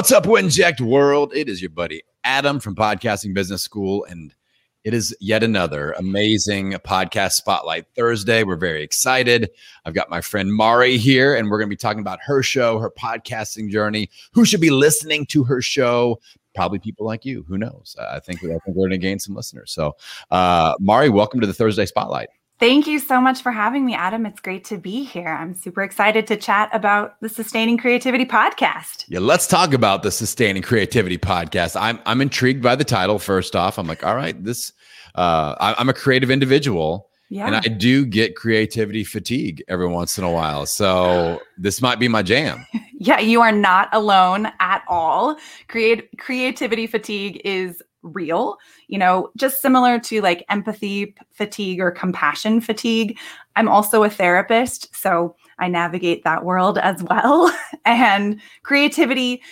What's up, Winject world? It is your buddy Adam from Podcasting Business School, and it is yet another amazing podcast spotlight Thursday. We're very excited. I've got my friend Mari here, and we're going to be talking about her show, her podcasting journey, who should be listening to her show. Probably people like you. Who knows? I think, I think we're going to gain some listeners. So, uh, Mari, welcome to the Thursday Spotlight. Thank you so much for having me, Adam. It's great to be here. I'm super excited to chat about the Sustaining Creativity podcast. Yeah, let's talk about the Sustaining Creativity podcast. I'm I'm intrigued by the title. First off, I'm like, all right, this. Uh, I, I'm a creative individual, yeah. and I do get creativity fatigue every once in a while. So this might be my jam. yeah, you are not alone at all. Create creativity fatigue is real, you know, just similar to like empathy fatigue or compassion fatigue. I'm also a therapist, so I navigate that world as well. and creativity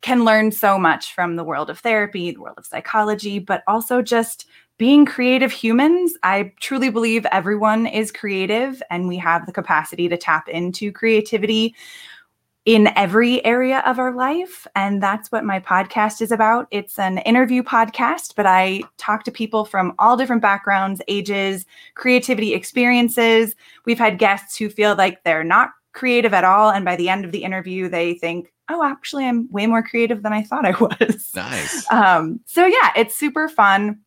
can learn so much from the world of therapy, the world of psychology, but also just being creative humans. I truly believe everyone is creative and we have the capacity to tap into creativity in every area of our life. And that's what my podcast is about. It's an interview podcast, but I talk to people from all different backgrounds, ages, creativity experiences. We've had guests who feel like they're not creative at all. And by the end of the interview, they think, oh, actually, I'm way more creative than I thought I was. Nice. Um, so, yeah, it's super fun.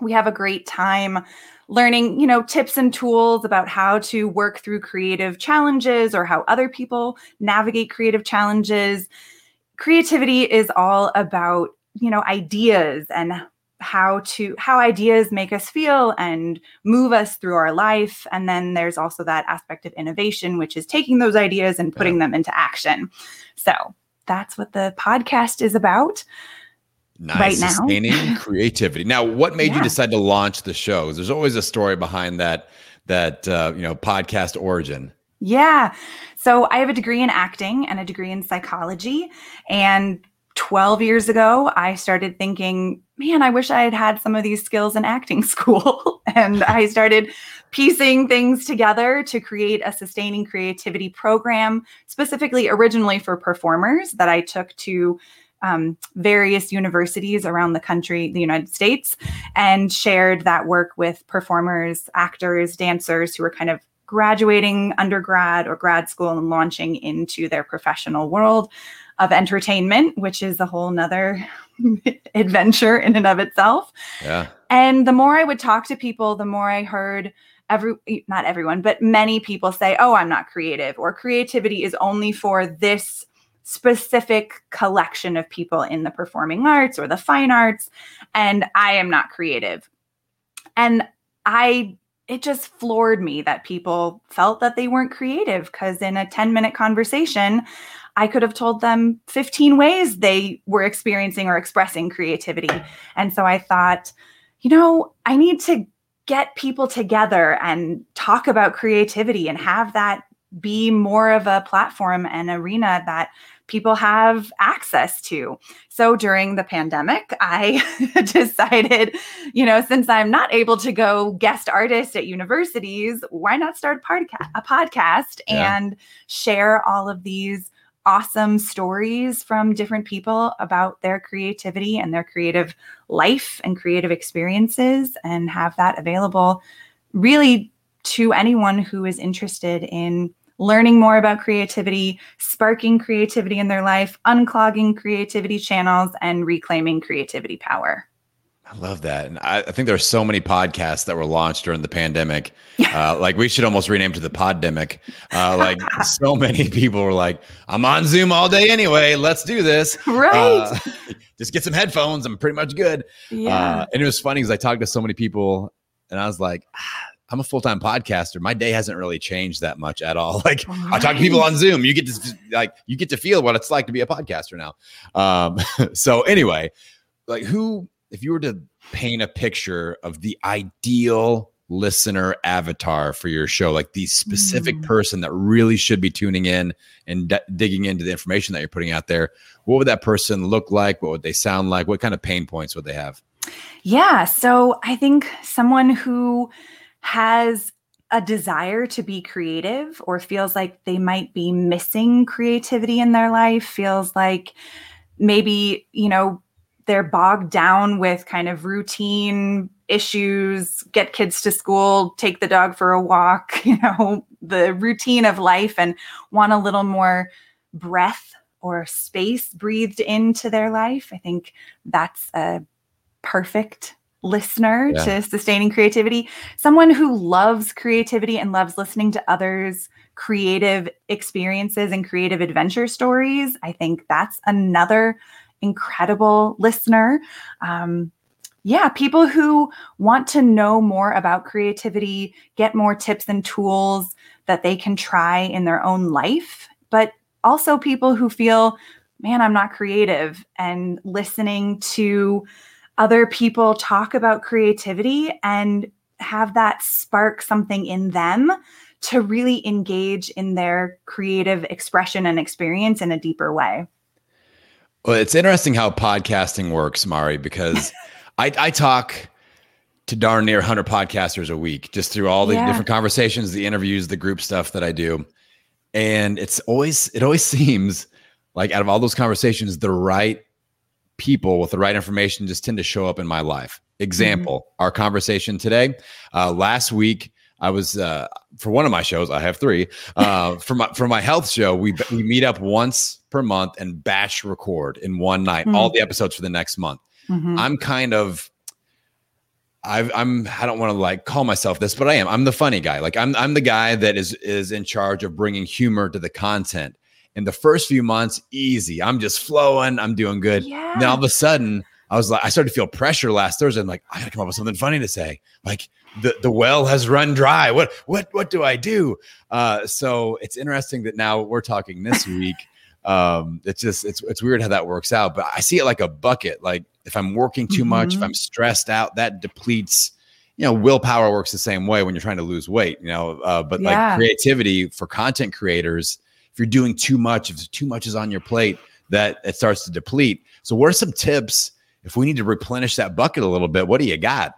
We have a great time learning, you know, tips and tools about how to work through creative challenges or how other people navigate creative challenges. Creativity is all about, you know, ideas and how to how ideas make us feel and move us through our life and then there's also that aspect of innovation which is taking those ideas and putting yeah. them into action so that's what the podcast is about Nice. Right now. Sustaining creativity. Now, what made yeah. you decide to launch the show? There's always a story behind that that uh, you know podcast origin. Yeah. So I have a degree in acting and a degree in psychology. And 12 years ago, I started thinking, man, I wish I had had some of these skills in acting school. and I started piecing things together to create a sustaining creativity program, specifically originally for performers that I took to um, various universities around the country, the United States, and shared that work with performers, actors, dancers who were kind of graduating undergrad or grad school and launching into their professional world of entertainment, which is a whole nother adventure in and of itself. Yeah. And the more I would talk to people, the more I heard every not everyone, but many people say, "Oh, I'm not creative," or creativity is only for this specific collection of people in the performing arts or the fine arts and I am not creative. And I it just floored me that people felt that they weren't creative because in a 10 minute conversation I could have told them 15 ways they were experiencing or expressing creativity. And so I thought, you know, I need to get people together and talk about creativity and have that be more of a platform and arena that people have access to. So during the pandemic, I decided, you know, since I'm not able to go guest artist at universities, why not start a, podca- a podcast yeah. and share all of these awesome stories from different people about their creativity and their creative life and creative experiences and have that available really to anyone who is interested in learning more about creativity, sparking creativity in their life, unclogging creativity channels, and reclaiming creativity power. I love that. And I, I, think there are so many podcasts that were launched during the pandemic. Uh, like we should almost rename to the poddemic. Uh, like so many people were like, I'm on Zoom all day anyway. Let's do this. Right. Uh, just get some headphones. I'm pretty much good. Yeah. Uh, and it was funny because I talked to so many people and I was like, ah, I'm a full time podcaster. My day hasn't really changed that much at all. Like right. I talk to people on Zoom. You get to like you get to feel what it's like to be a podcaster now. Um, so anyway, like who, if you were to paint a picture of the ideal listener avatar for your show, like the specific mm. person that really should be tuning in and d- digging into the information that you're putting out there, what would that person look like? What would they sound like? What kind of pain points would they have? Yeah. So I think someone who has a desire to be creative or feels like they might be missing creativity in their life, feels like maybe, you know, they're bogged down with kind of routine issues, get kids to school, take the dog for a walk, you know, the routine of life and want a little more breath or space breathed into their life. I think that's a perfect listener yeah. to sustaining creativity. Someone who loves creativity and loves listening to others' creative experiences and creative adventure stories. I think that's another incredible listener. Um, yeah, people who want to know more about creativity, get more tips and tools that they can try in their own life, but also people who feel, man, I'm not creative, and listening to other people talk about creativity and have that spark something in them to really engage in their creative expression and experience in a deeper way. Well, it's interesting how podcasting works, Mari, because I, I, talk to darn near 100 podcasters a week just through all the yeah. different conversations, the interviews, the group stuff that I do. And it's always, it always seems like out of all those conversations, the right people with the right information just tend to show up in my life. Example, mm-hmm. our conversation today. Uh, last week, I was uh, for one of my shows. I have three. Uh, for my for my health show, we we meet up once per month and bash record in one night mm-hmm. all the episodes for the next month. Mm-hmm. I'm kind of i am I don't want to like call myself this, but I am. I'm the funny guy. Like I'm I'm the guy that is is in charge of bringing humor to the content in the first few months, easy. I'm just flowing. I'm doing good. Yeah. Then all of a sudden, I was like, I started to feel pressure last Thursday. I'm like, I gotta come up with something funny to say. Like the, the well has run dry. What what what do I do? Uh, so it's interesting that now we're talking this week. um, it's just it's it's weird how that works out. But I see it like a bucket. Like if I'm working too mm-hmm. much, if mm-hmm. I'm stressed out, that depletes. You know, willpower works the same way when you're trying to lose weight. You know, uh, but yeah. like creativity for content creators if you're doing too much, if too much is on your plate, that it starts to deplete. So, what are some tips if we need to replenish that bucket a little bit? What do you got?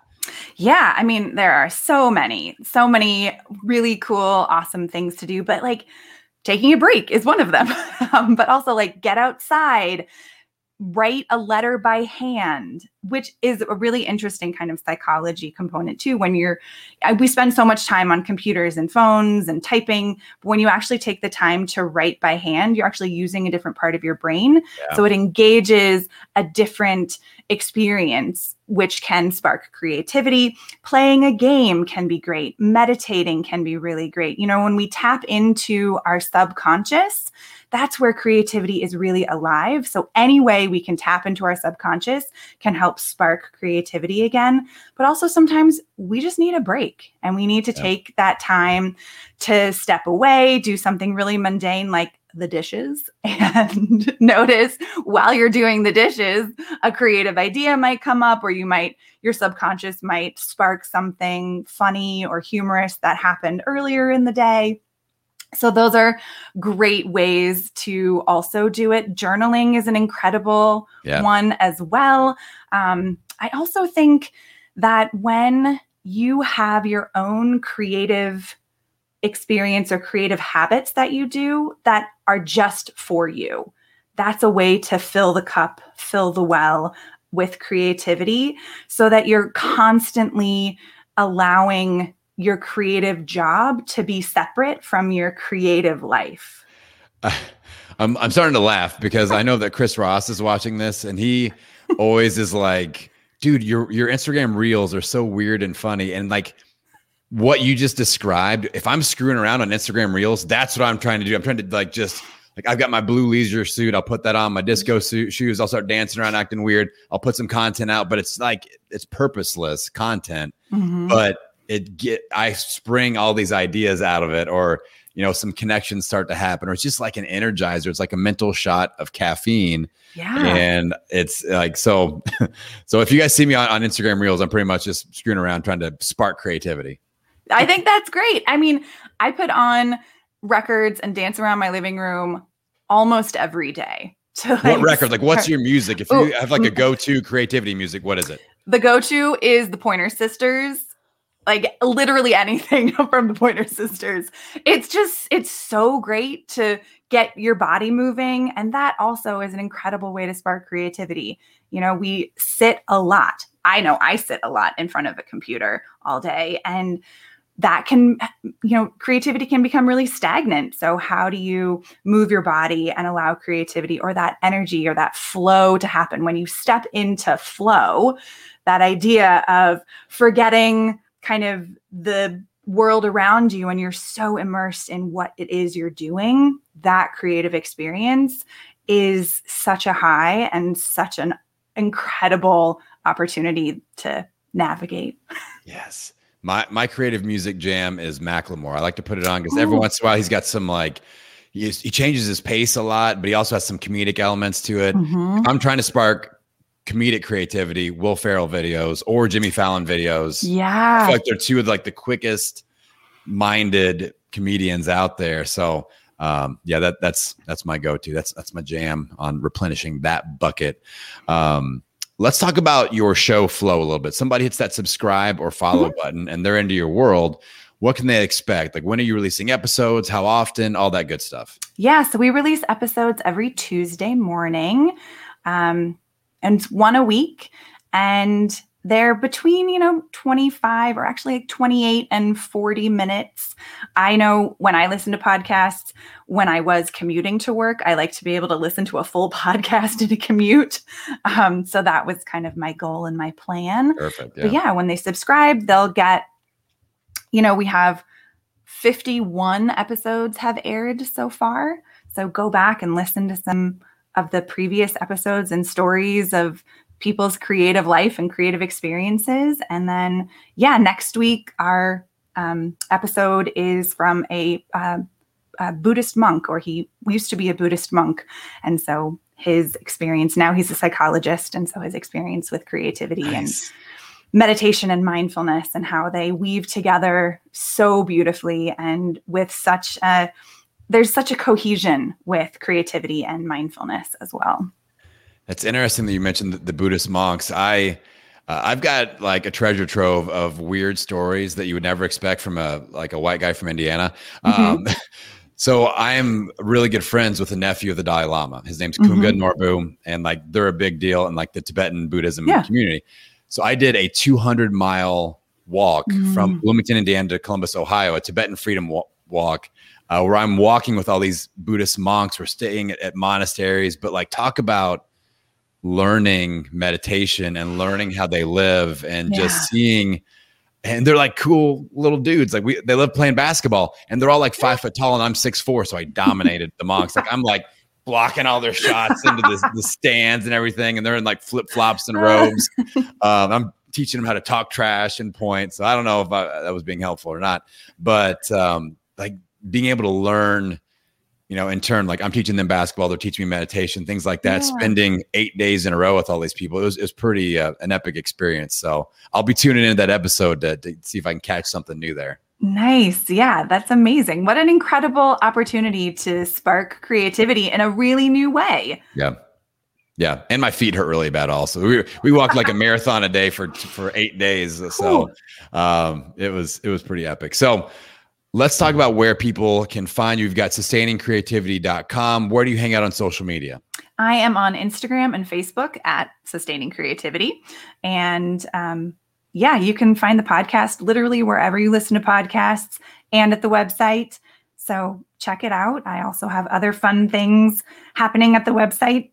Yeah, I mean, there are so many, so many really cool, awesome things to do, but like taking a break is one of them. um, but also, like, get outside, write a letter by hand which is a really interesting kind of psychology component too when you're we spend so much time on computers and phones and typing but when you actually take the time to write by hand you're actually using a different part of your brain. Yeah. so it engages a different experience which can spark creativity. Playing a game can be great. Meditating can be really great. You know when we tap into our subconscious that's where creativity is really alive. So, any way we can tap into our subconscious can help spark creativity again. But also, sometimes we just need a break and we need to yeah. take that time to step away, do something really mundane like the dishes and notice while you're doing the dishes a creative idea might come up or you might your subconscious might spark something funny or humorous that happened earlier in the day so, those are great ways to also do it. Journaling is an incredible yeah. one as well. Um, I also think that when you have your own creative experience or creative habits that you do that are just for you, that's a way to fill the cup, fill the well with creativity so that you're constantly allowing your creative job to be separate from your creative life? Uh, I'm I'm starting to laugh because I know that Chris Ross is watching this and he always is like, dude, your your Instagram reels are so weird and funny and like what you just described, if I'm screwing around on Instagram reels, that's what I'm trying to do. I'm trying to like just like I've got my blue leisure suit. I'll put that on my disco suit shoes. I'll start dancing around, acting weird. I'll put some content out, but it's like it's purposeless content. Mm-hmm. But it get I spring all these ideas out of it, or you know, some connections start to happen, or it's just like an energizer. It's like a mental shot of caffeine. Yeah. And it's like so so if you guys see me on, on Instagram Reels, I'm pretty much just screwing around trying to spark creativity. I think that's great. I mean, I put on records and dance around my living room almost every day. Like what record? Like, what's your music? If you Ooh. have like a go-to creativity music, what is it? The go-to is the Pointer Sisters like literally anything from the Pointer Sisters. It's just, it's so great to get your body moving. And that also is an incredible way to spark creativity. You know, we sit a lot. I know I sit a lot in front of a computer all day. And that can you know creativity can become really stagnant so how do you move your body and allow creativity or that energy or that flow to happen when you step into flow that idea of forgetting kind of the world around you and you're so immersed in what it is you're doing, that creative experience is such a high and such an incredible opportunity to navigate. Yes. My my creative music jam is Macklemore. I like to put it on because every once in a while he's got some like he, he changes his pace a lot, but he also has some comedic elements to it. Mm-hmm. I'm trying to spark comedic creativity, Will Ferrell videos or Jimmy Fallon videos. Yeah. Like they're two of like the quickest minded comedians out there. So um, yeah, that that's that's my go-to. That's that's my jam on replenishing that bucket. Um, let's talk about your show flow a little bit. Somebody hits that subscribe or follow mm-hmm. button and they're into your world. What can they expect? Like when are you releasing episodes? How often? All that good stuff. Yeah, so we release episodes every Tuesday morning. Um, and one a week. And they're between, you know, 25 or actually like 28 and 40 minutes. I know when I listen to podcasts, when I was commuting to work, I like to be able to listen to a full podcast in a commute. Um, so that was kind of my goal and my plan. Perfect. Yeah. But yeah, when they subscribe, they'll get, you know, we have 51 episodes have aired so far. So go back and listen to some of the previous episodes and stories of people's creative life and creative experiences. And then, yeah, next week, our um, episode is from a, uh, a, Buddhist monk, or he used to be a Buddhist monk. And so his experience now he's a psychologist. And so his experience with creativity nice. and meditation and mindfulness and how they weave together so beautifully and with such a there's such a cohesion with creativity and mindfulness as well. That's interesting that you mentioned the, the Buddhist monks. I uh, I've got like a treasure trove of weird stories that you would never expect from a like a white guy from Indiana. Mm-hmm. Um, so I'm really good friends with the nephew of the Dalai Lama. His name's mm-hmm. Kunga Norbu, and like they're a big deal in like the Tibetan Buddhism yeah. community. So I did a 200 mile walk mm. from Bloomington, Indiana to Columbus, Ohio, a Tibetan freedom walk uh, where I'm walking with all these Buddhist monks. We're staying at, at monasteries, but like talk about learning meditation and learning how they live and yeah. just seeing and they're like cool little dudes like we they love playing basketball and they're all like five foot tall and i'm six four so i dominated the monks like i'm like blocking all their shots into the, the stands and everything and they're in like flip-flops and robes um, i'm teaching them how to talk trash and point so i don't know if I, that was being helpful or not but um, like being able to learn you know, in turn, like I'm teaching them basketball, they're teaching me meditation, things like that. Yeah. Spending eight days in a row with all these people, it was, it was pretty uh, an epic experience. So I'll be tuning into that episode to, to see if I can catch something new there. Nice. Yeah, that's amazing. What an incredible opportunity to spark creativity in a really new way. Yeah. Yeah, and my feet hurt really bad. Also, we we walked like a marathon a day for for eight days. So, um, it was it was pretty epic. So, Let's talk about where people can find you. You've got sustainingcreativity.com. Where do you hang out on social media? I am on Instagram and Facebook at Sustaining Creativity. And um, yeah, you can find the podcast literally wherever you listen to podcasts and at the website. So check it out. I also have other fun things happening at the website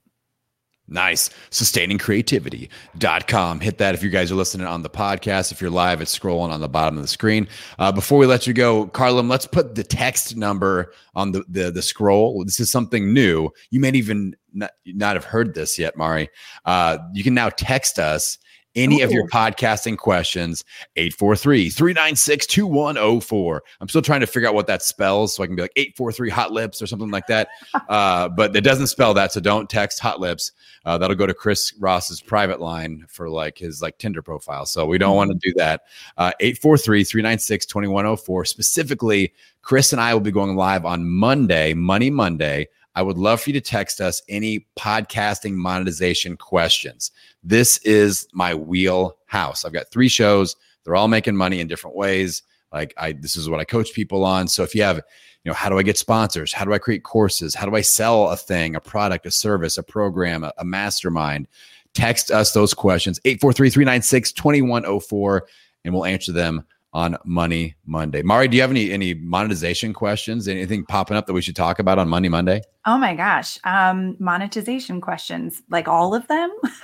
Nice. Sustainingcreativity.com. Hit that if you guys are listening on the podcast. If you're live, it's scrolling on the bottom of the screen. Uh, before we let you go, Carlin, let's put the text number on the, the, the scroll. This is something new. You may even not, not have heard this yet, Mari. Uh, you can now text us any Ooh. of your podcasting questions 843-396-2104 i'm still trying to figure out what that spells so i can be like 843 hot lips or something like that. Uh, but it doesn't spell that so don't text hot lips. Uh, that'll go to chris ross's private line for like his like tinder profile. So we don't mm-hmm. want to do that. Uh, 843-396-2104 specifically chris and i will be going live on monday money monday I would love for you to text us any podcasting monetization questions. This is my wheelhouse. I've got three shows, They're all making money in different ways. Like I, this is what I coach people on. So if you have, you know, how do I get sponsors? How do I create courses? How do I sell a thing, a product, a service, a program, a, a mastermind? Text us those questions 843 396 2104 and we'll answer them on Money Monday. Mari, do you have any any monetization questions? Anything popping up that we should talk about on Money Monday? Oh my gosh, um, monetization questions, like all of them.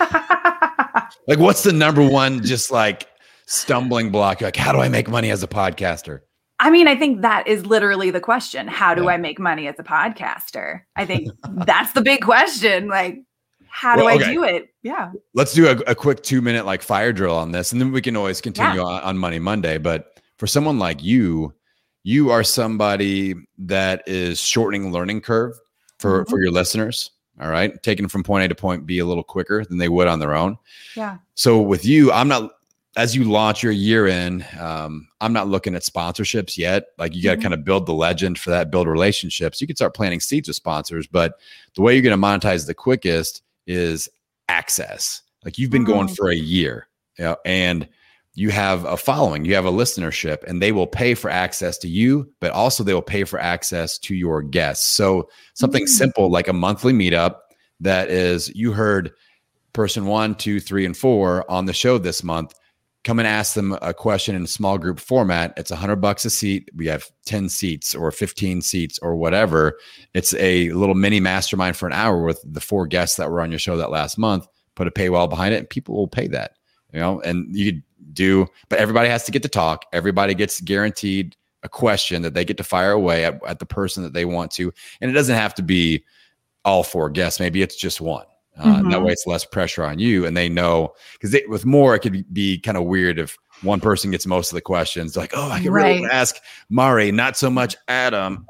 like, what's the number one just like stumbling block? Like, how do I make money as a podcaster? I mean, I think that is literally the question. How do yeah. I make money as a podcaster? I think that's the big question. Like, how do well, okay. I do it? Yeah. Let's do a, a, quick two minute like fire drill on this, and then we can always continue yeah. on, on Money Monday. But for someone like you, you are somebody that is shortening learning curve for mm-hmm. for your listeners. All right, taking from point A to point B a little quicker than they would on their own. Yeah. So with you, I'm not as you launch your year in. Um, I'm not looking at sponsorships yet. Like you got to mm-hmm. kind of build the legend for that, build relationships. You can start planting seeds with sponsors, but the way you're going to monetize the quickest is access. Like you've been going mm-hmm. for a year, you know, and you have a following, you have a listenership, and they will pay for access to you, but also they will pay for access to your guests. So something mm-hmm. simple like a monthly meetup that is you heard person one, two, three, and four on the show this month. Come and ask them a question in a small group format. It's a hundred bucks a seat. We have 10 seats or 15 seats or whatever. It's a little mini mastermind for an hour with the four guests that were on your show that last month. Put a paywall behind it, and people will pay that. You know, and you do, but everybody has to get to talk. Everybody gets guaranteed a question that they get to fire away at, at the person that they want to. And it doesn't have to be all four guests. Maybe it's just one. Uh, mm-hmm. That way, it's less pressure on you, and they know because with more, it could be kind of weird if one person gets most of the questions. Like, oh, I can right. really ask Mari, not so much Adam.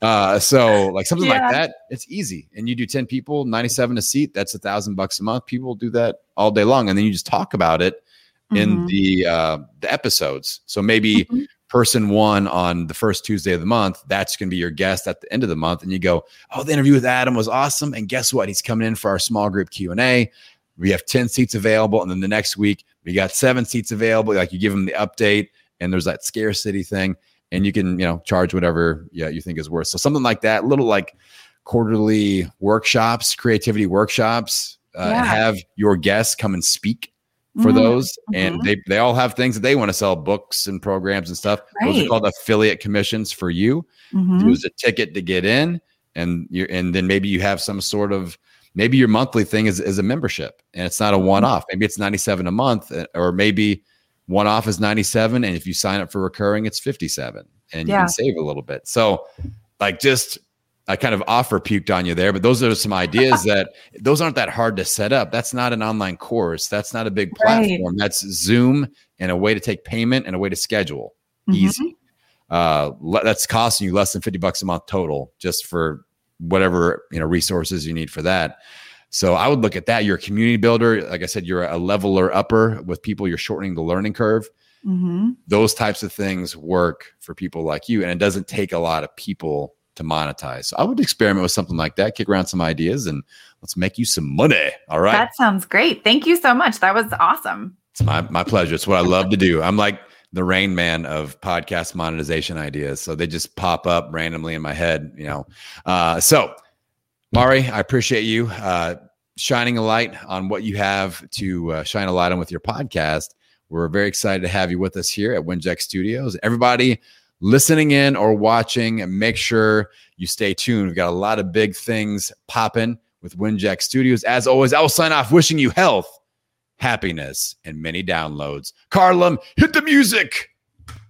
uh, so, like something yeah. like that, it's easy. And you do ten people, ninety-seven a seat. That's a thousand bucks a month. People do that all day long, and then you just talk about it mm-hmm. in the uh, the episodes. So maybe. Mm-hmm person one on the first Tuesday of the month, that's going to be your guest at the end of the month. And you go, oh, the interview with Adam was awesome. And guess what? He's coming in for our small group Q&A. We have 10 seats available. And then the next week, we got seven seats available. Like you give them the update and there's that scarcity thing. And you can, you know, charge whatever yeah, you think is worth. So something like that, little like quarterly workshops, creativity workshops, uh, yeah. and have your guests come and speak for mm-hmm. those and mm-hmm. they they all have things that they want to sell books and programs and stuff right. those are called affiliate commissions for you mm-hmm. use a ticket to get in and you and then maybe you have some sort of maybe your monthly thing is, is a membership and it's not a mm-hmm. one-off maybe it's 97 a month uh, or maybe one off is 97 and if you sign up for recurring it's 57 and yeah. you can save a little bit so like just I kind of offer puked on you there, but those are some ideas that those aren't that hard to set up. That's not an online course. That's not a big platform. Right. That's Zoom and a way to take payment and a way to schedule. Mm-hmm. Easy. Uh, that's costing you less than 50 bucks a month total just for whatever, you know, resources you need for that. So I would look at that. You're a community builder. Like I said, you're a leveler upper with people. You're shortening the learning curve. Mm-hmm. Those types of things work for people like you. And it doesn't take a lot of people to monetize. So I would experiment with something like that, kick around some ideas, and let's make you some money. All right. That sounds great. Thank you so much. That was awesome. It's my my pleasure. It's what I love to do. I'm like the rain man of podcast monetization ideas. So they just pop up randomly in my head, you know. Uh, so Mari, I appreciate you uh, shining a light on what you have to uh, shine a light on with your podcast. We're very excited to have you with us here at Winject Studios. Everybody listening in or watching, and make sure you stay tuned. We've got a lot of big things popping with Winject Studios. As always, I will sign off wishing you health, happiness, and many downloads. Carlum, hit the music.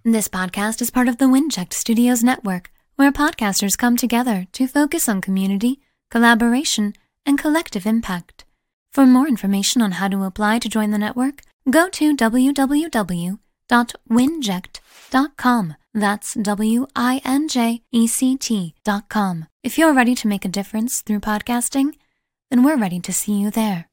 This podcast is part of the Winject Studios network, where podcasters come together to focus on community, collaboration, and collective impact. For more information on how to apply to join the network, go to www.winject.com. That's W I N J E C T dot com. If you're ready to make a difference through podcasting, then we're ready to see you there.